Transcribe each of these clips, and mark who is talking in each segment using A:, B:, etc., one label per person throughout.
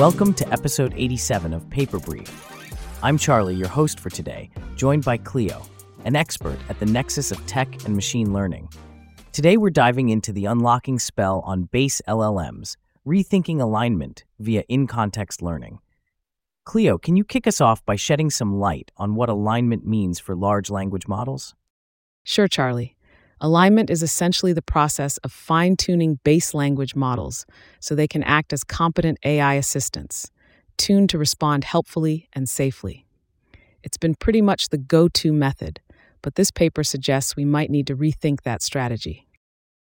A: Welcome to episode 87 of Paper Brief. I'm Charlie, your host for today, joined by Cleo, an expert at the nexus of tech and machine learning. Today, we're diving into the unlocking spell on base LLMs, rethinking alignment via in context learning. Cleo, can you kick us off by shedding some light on what alignment means for large language models?
B: Sure, Charlie. Alignment is essentially the process of fine tuning base language models so they can act as competent AI assistants, tuned to respond helpfully and safely. It's been pretty much the go to method, but this paper suggests we might need to rethink that strategy.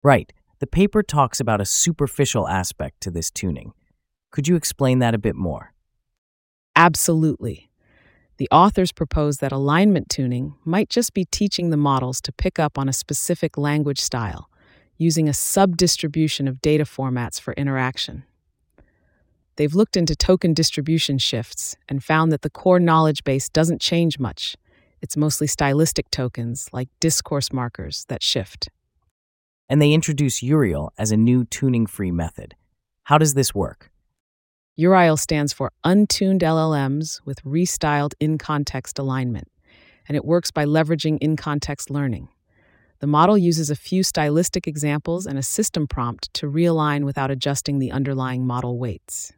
A: Right. The paper talks about a superficial aspect to this tuning. Could you explain that a bit more?
B: Absolutely. The authors propose that alignment tuning might just be teaching the models to pick up on a specific language style, using a subdistribution of data formats for interaction. They've looked into token distribution shifts and found that the core knowledge base doesn't change much. It's mostly stylistic tokens, like discourse markers, that shift.
A: And they introduce URIAL as a new tuning free method. How does this work?
B: URIAL stands for Untuned LLMs with Restyled In Context Alignment, and it works by leveraging in context learning. The model uses a few stylistic examples and a system prompt to realign without adjusting the underlying model weights.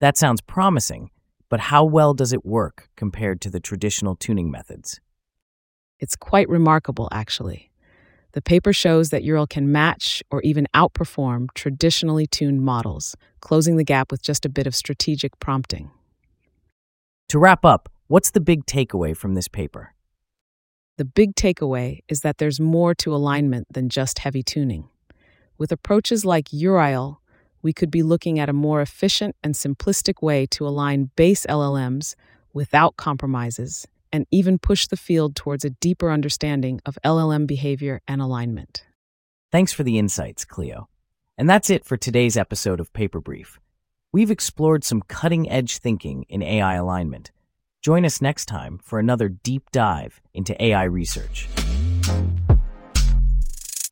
A: That sounds promising, but how well does it work compared to the traditional tuning methods?
B: It's quite remarkable, actually. The paper shows that URIAL can match or even outperform traditionally tuned models, closing the gap with just a bit of strategic prompting.
A: To wrap up, what's the big takeaway from this paper?
B: The big takeaway is that there's more to alignment than just heavy tuning. With approaches like URIAL, we could be looking at a more efficient and simplistic way to align base LLMs without compromises and even push the field towards a deeper understanding of LLM behavior and alignment.
A: Thanks for the insights, Cleo. And that's it for today's episode of Paper Brief. We've explored some cutting edge thinking in AI alignment. Join us next time for another deep dive into AI research.